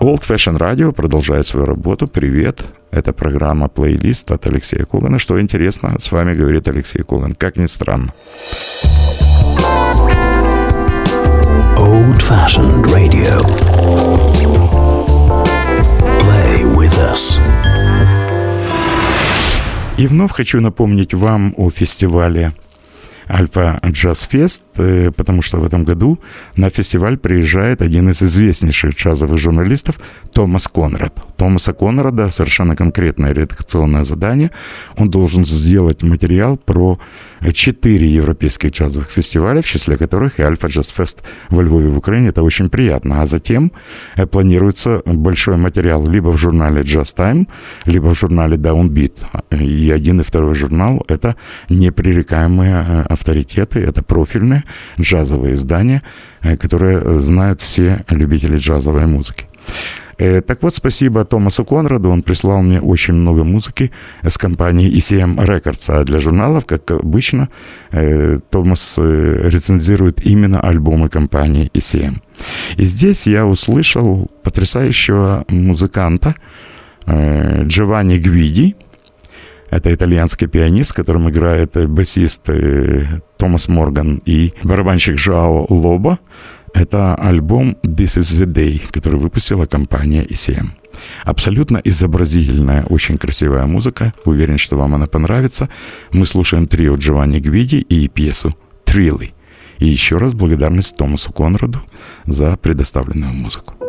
Old Fashion Radio продолжает свою работу. Привет. Это программа плейлист от Алексея Когана. Что интересно, с вами говорит Алексей Коган. Как ни странно. Old Fashioned Radio. Play with us. И вновь хочу напомнить вам о фестивале Альфа Джаз Фест, э, потому что в этом году на фестиваль приезжает один из известнейших джазовых журналистов Томас Конрад. Томаса Конрада совершенно конкретное редакционное задание. Он должен сделать материал про четыре европейских джазовых фестиваля, в числе которых и Альфа Джаз Фест во Львове в Украине. Это очень приятно. А затем э, планируется большой материал либо в журнале Jazz Time, либо в журнале Downbeat. И один и второй журнал — это непререкаемые э, авторитеты, это профильные джазовые издания, э, которые знают все любители джазовой музыки. Э, так вот, спасибо Томасу Конраду, он прислал мне очень много музыки с компании ECM Records, а для журналов, как обычно, э, Томас рецензирует именно альбомы компании ECM. И здесь я услышал потрясающего музыканта Джованни Гвиди, это итальянский пианист, которым играет басист э, Томас Морган и барабанщик Жао Лоба. Это альбом This is the Day, который выпустила компания ECM. Абсолютно изобразительная, очень красивая музыка. Уверен, что вам она понравится. Мы слушаем трио Джованни Гвиди и пьесу «Триллы». И еще раз благодарность Томасу Конраду за предоставленную музыку.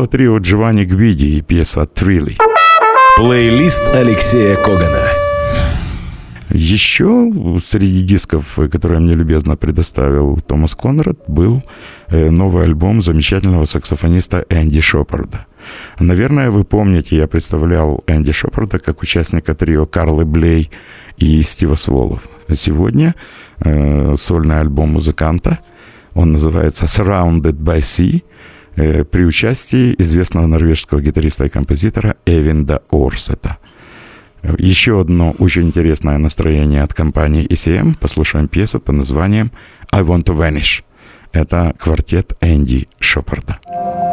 Было трио Джованни Гвиди и пьеса «Трилли». Плейлист Алексея Когана. Еще среди дисков, которые мне любезно предоставил Томас Конрад, был э, новый альбом замечательного саксофониста Энди Шопарда. Наверное, вы помните, я представлял Энди Шопарда как участника трио Карлы Блей и Стива Сволов. Сегодня э, сольный альбом музыканта, он называется «Surrounded by Sea», при участии известного норвежского гитариста и композитора Эвинда Орсета. Еще одно очень интересное настроение от компании ECM. Послушаем пьесу под названием «I Want to Vanish». Это квартет Энди Шопарда. Энди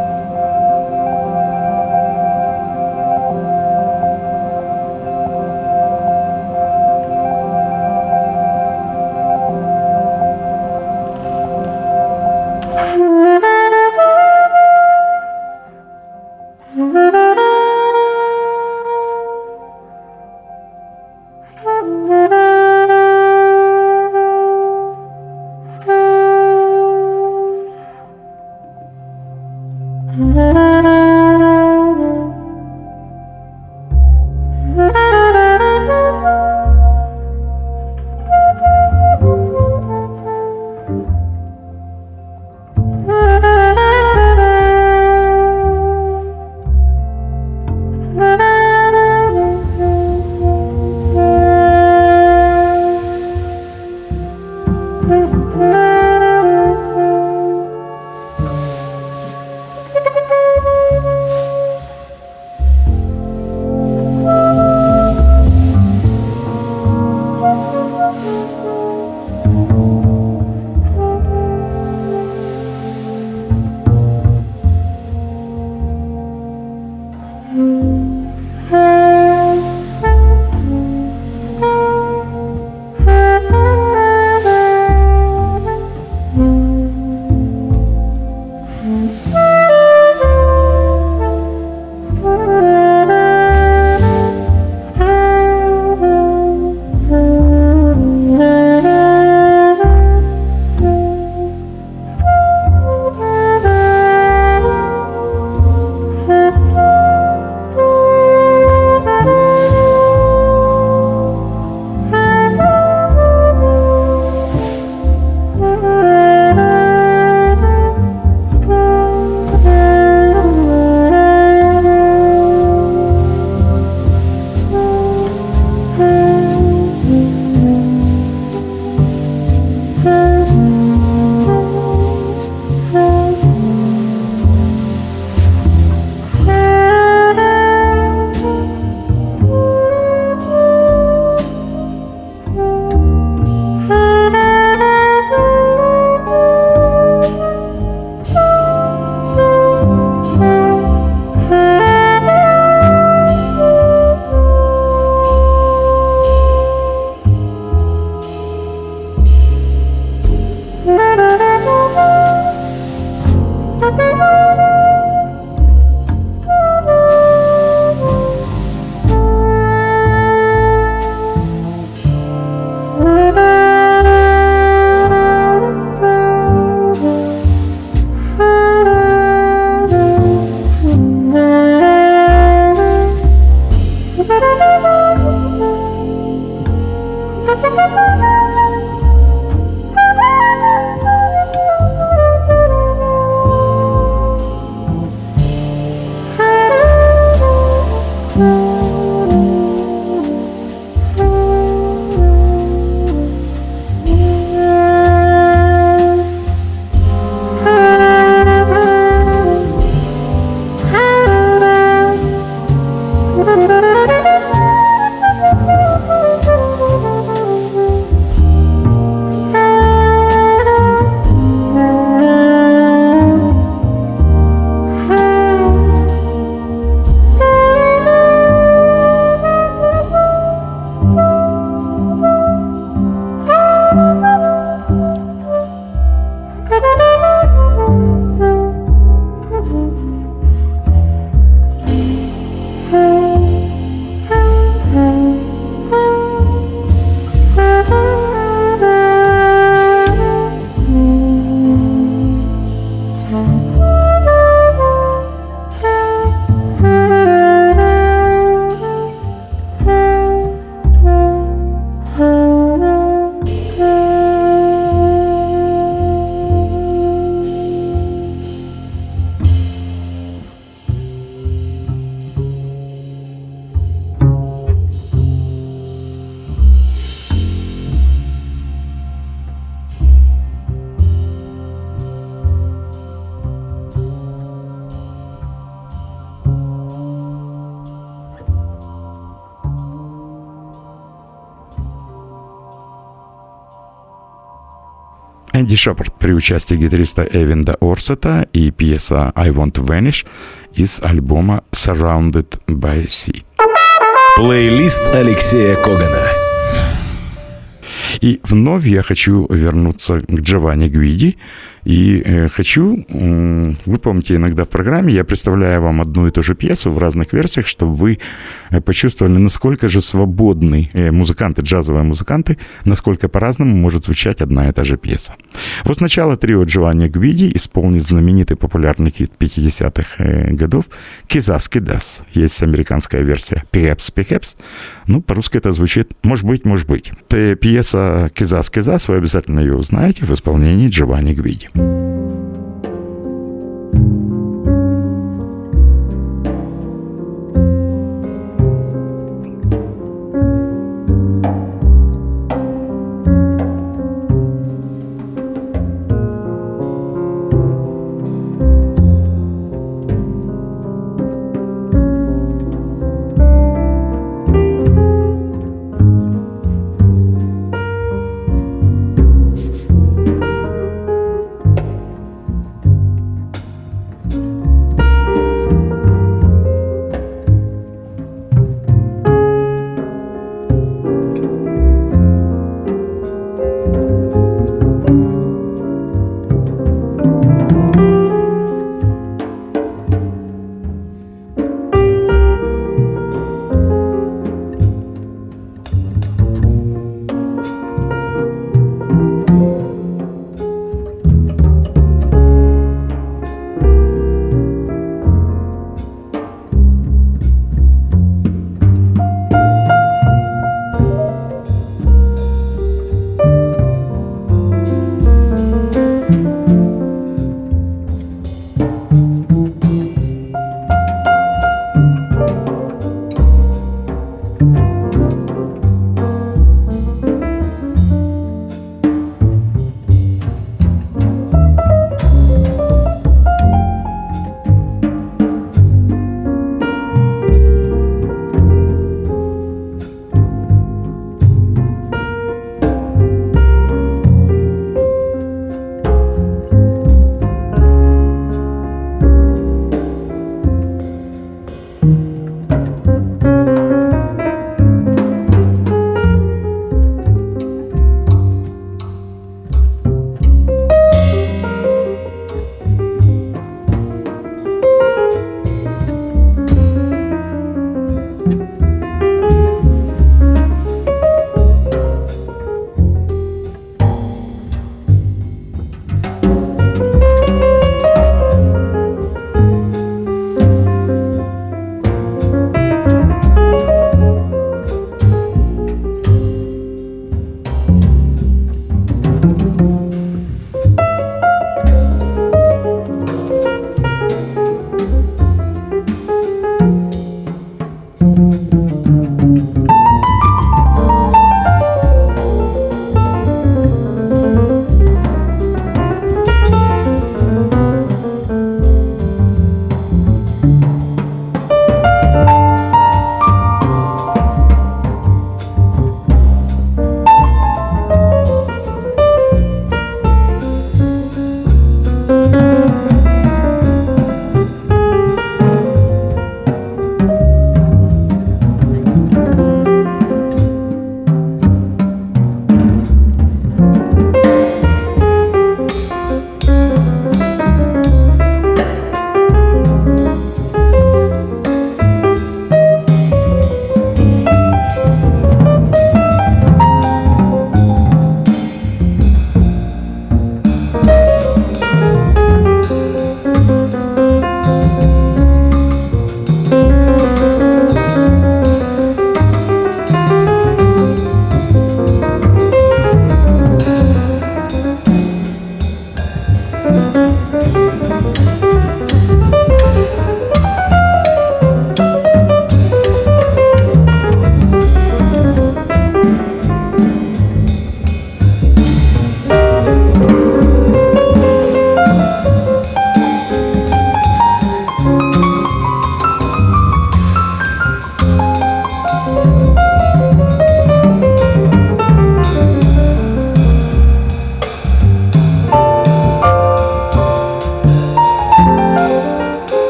Шепард при участии гитариста Эвинда Орсета и пьеса «I Want to Vanish» из альбома «Surrounded by Sea». Плейлист Алексея Когана. И вновь я хочу вернуться к Джованни Гвиди, и э, хочу, вы помните, иногда в программе я представляю вам одну и ту же пьесу в разных версиях, чтобы вы э, почувствовали, насколько же свободны э, музыканты, джазовые музыканты, насколько по-разному может звучать одна и та же пьеса. Вот сначала трио Джованни Гвиди исполнит знаменитый популярный хит 50-х э, годов «Кизас Кидас». Есть американская версия «Perhaps, Perhaps». Ну, по-русски это звучит «Может быть, может быть». Это пьеса «Кизас Кизас», вы обязательно ее узнаете в исполнении Джованни Гвиди. you.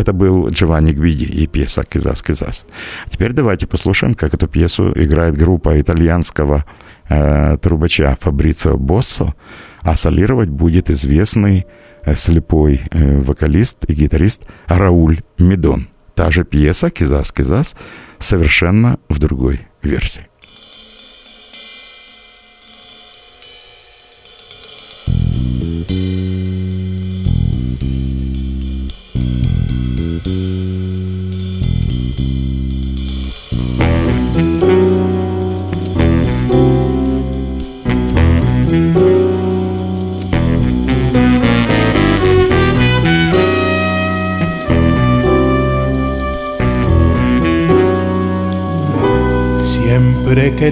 Это был Джованни Гвиди и пьеса «Кизас, Кизас». Теперь давайте послушаем, как эту пьесу играет группа итальянского э, трубача Фабрицио Боссо, а солировать будет известный э, слепой э, вокалист и гитарист Рауль Медон. Та же пьеса «Кизас, Кизас» совершенно в другой версии. Siempre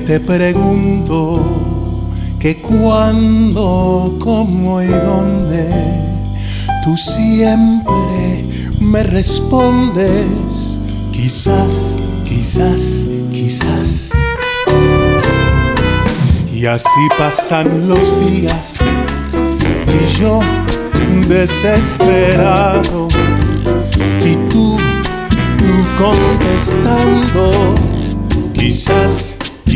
te pregunto que cuándo, cómo y dónde, tú siempre me respondes, quizás, quizás, quizás. Y así pasan los días y yo desesperado y tú, tú contestando, quizás,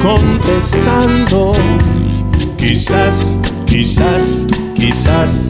contestando. Quizás, quizás, quizás.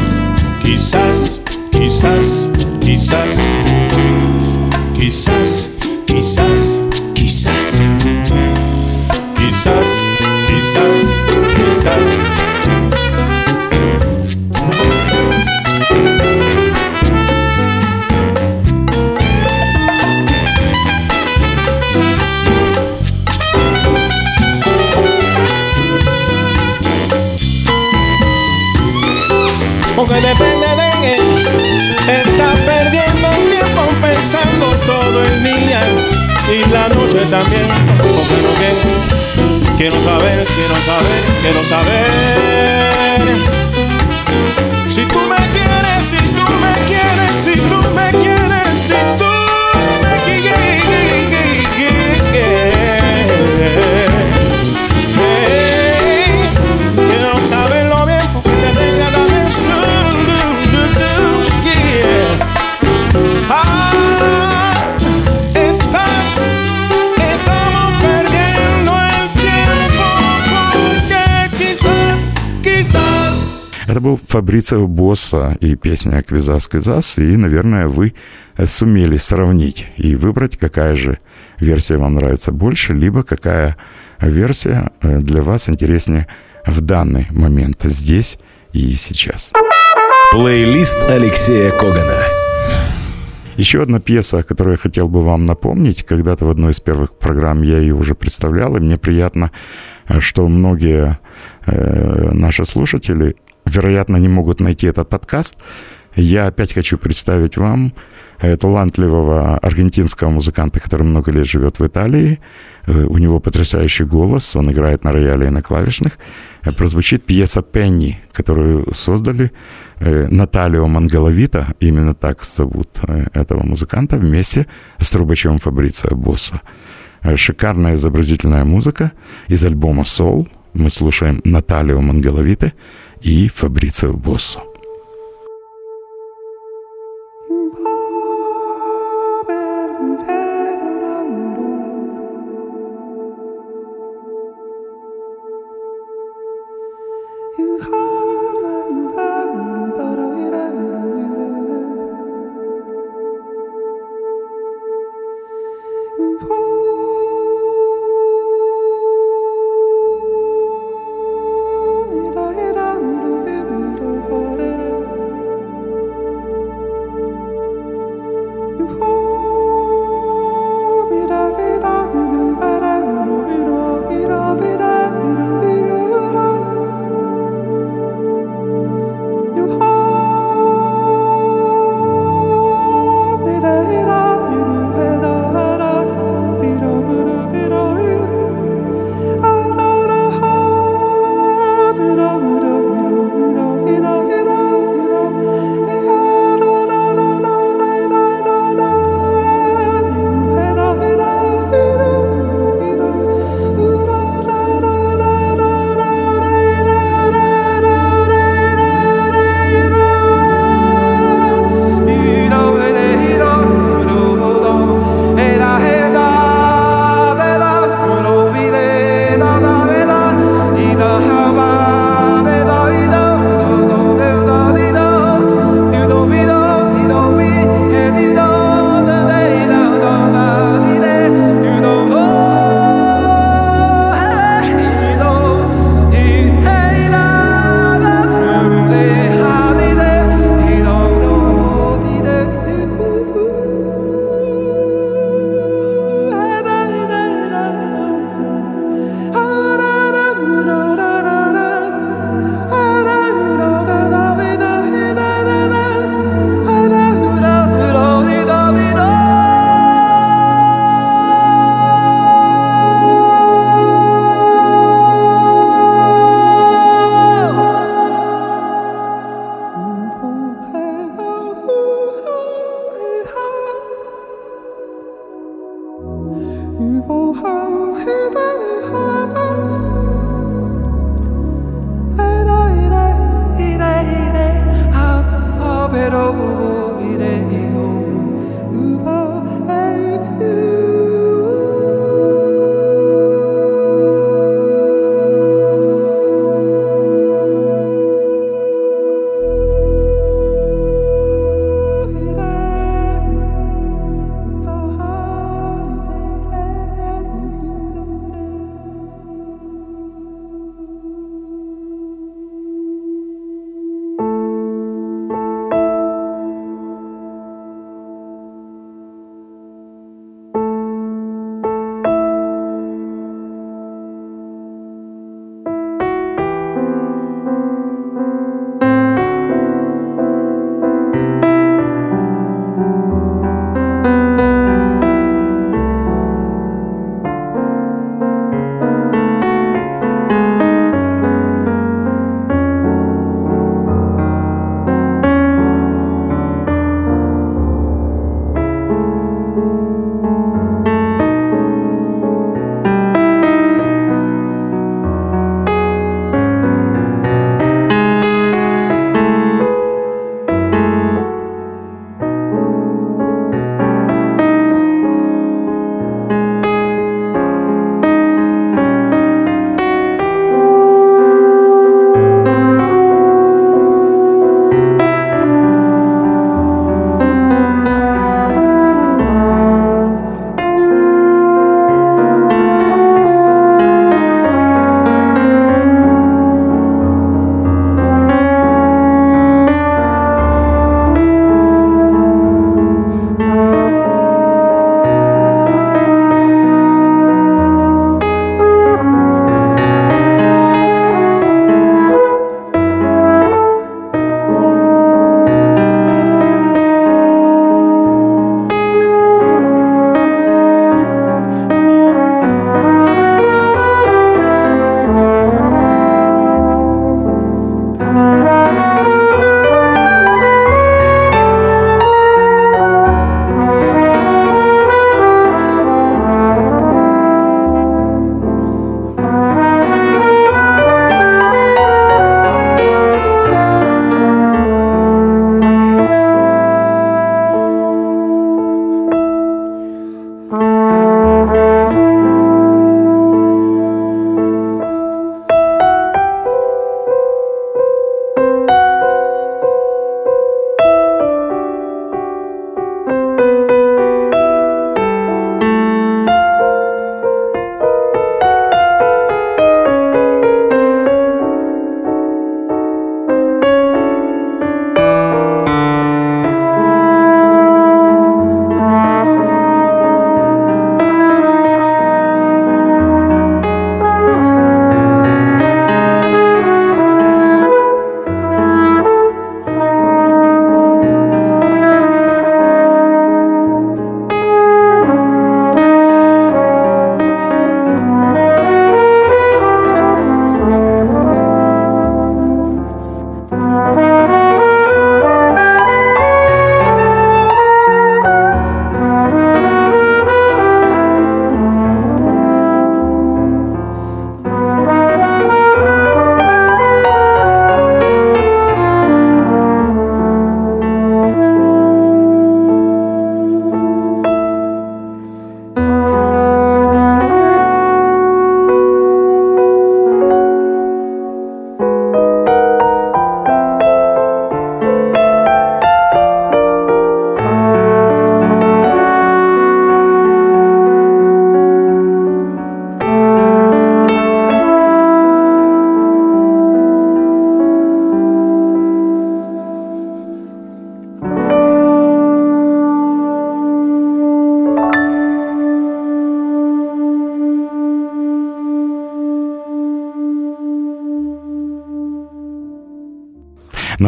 Quizás, quizás, quizás, quizás, quizás, quizás, quizás, quiero saber. Si tú me был Фабрицио Босса и песня «Квизас, Квизас», и, наверное, вы сумели сравнить и выбрать, какая же версия вам нравится больше, либо какая версия э, для вас интереснее в данный момент, здесь и сейчас. Плейлист Алексея Когана. Еще одна пьеса, которую я хотел бы вам напомнить. Когда-то в одной из первых программ я ее уже представлял, и мне приятно, э, что многие э, наши слушатели, вероятно, не могут найти этот подкаст. Я опять хочу представить вам э, талантливого аргентинского музыканта, который много лет живет в Италии. Э, у него потрясающий голос, он играет на рояле и на клавишных. Э, прозвучит пьеса «Пенни», которую создали Наталио Мангаловита, именно так зовут этого музыканта, вместе с трубачом Фабрицио Босса. Шикарная изобразительная музыка из альбома «Soul». Мы слушаем Наталио Мангаловита и Фабрицио Боссо.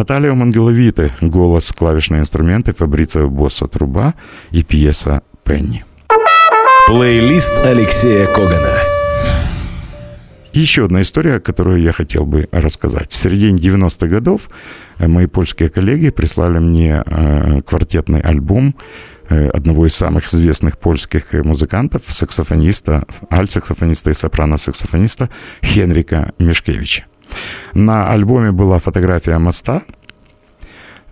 Наталья Мангеловиты, голос, клавишные инструменты, Фабрицио Босса, труба и пьеса «Пенни». Плейлист Алексея Когана. Еще одна история, которую я хотел бы рассказать. В середине 90-х годов э, мои польские коллеги прислали мне э, квартетный альбом э, одного из самых известных польских музыкантов, саксофониста, альт-саксофониста и сопрано-саксофониста Хенрика Мишкевича. На альбоме была фотография моста,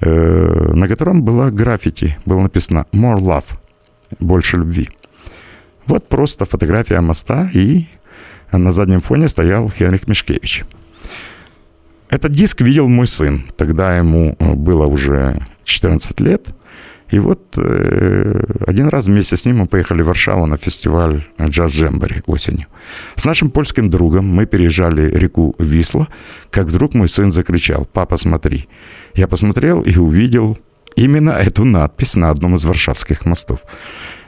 на котором была граффити, было написано «More love», «Больше любви». Вот просто фотография моста и на заднем фоне стоял Хенрих Мишкевич. Этот диск видел мой сын. Тогда ему э, было уже 14 лет. И вот э, один раз вместе с ним мы поехали в Варшаву на фестиваль джаз джембори осенью. С нашим польским другом мы переезжали реку Висла, как вдруг мой сын закричал «Папа, смотри!». Я посмотрел и увидел именно эту надпись на одном из варшавских мостов.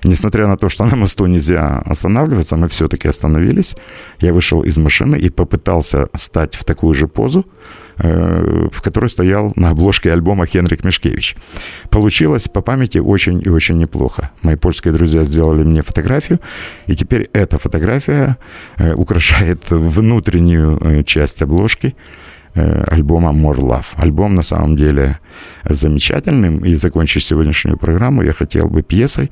Несмотря на то, что на мосту нельзя останавливаться, мы все-таки остановились. Я вышел из машины и попытался стать в такую же позу, э, в которой стоял на обложке альбома Хенрик Мишкевич. Получилось по памяти очень и очень неплохо. Мои польские друзья сделали мне фотографию, и теперь эта фотография э, украшает внутреннюю э, часть обложки альбома More Love. Альбом на самом деле замечательным, и закончить сегодняшнюю программу я хотел бы пьесой,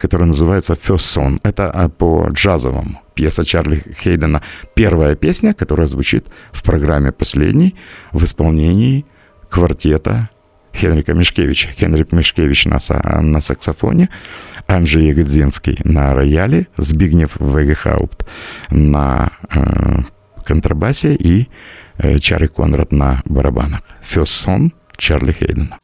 которая называется «First Song». Это а, по джазовому. Пьеса Чарли Хейдена. Первая песня, которая звучит в программе «Последний» в исполнении квартета Хенрика Мишкевича. Хенрик Мишкевич на, на саксофоне, Анджей Ягодзинский на рояле, Збигнев Вегехаупт на э, контрабасе и э, Чарли Конрад на барабанах. First Song Чарли Хейдена.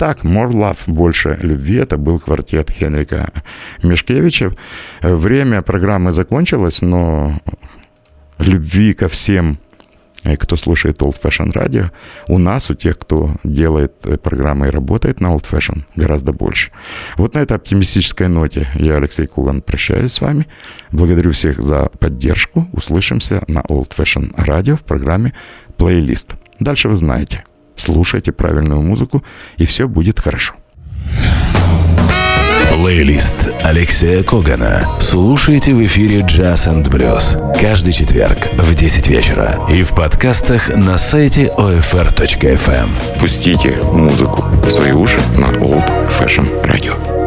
Так, More Love, больше любви, это был квартет Хенрика Мешкевича. Время программы закончилось, но любви ко всем кто слушает Old Fashion Radio, у нас, у тех, кто делает программы и работает на Old Fashion, гораздо больше. Вот на этой оптимистической ноте я, Алексей Куган, прощаюсь с вами. Благодарю всех за поддержку. Услышимся на Old Fashion Radio в программе «Плейлист». Дальше вы знаете слушайте правильную музыку, и все будет хорошо. Плейлист Алексея Когана. Слушайте в эфире Jazz and Blues каждый четверг в 10 вечера и в подкастах на сайте OFR.FM. Пустите музыку в свои уши на Old Fashion Radio.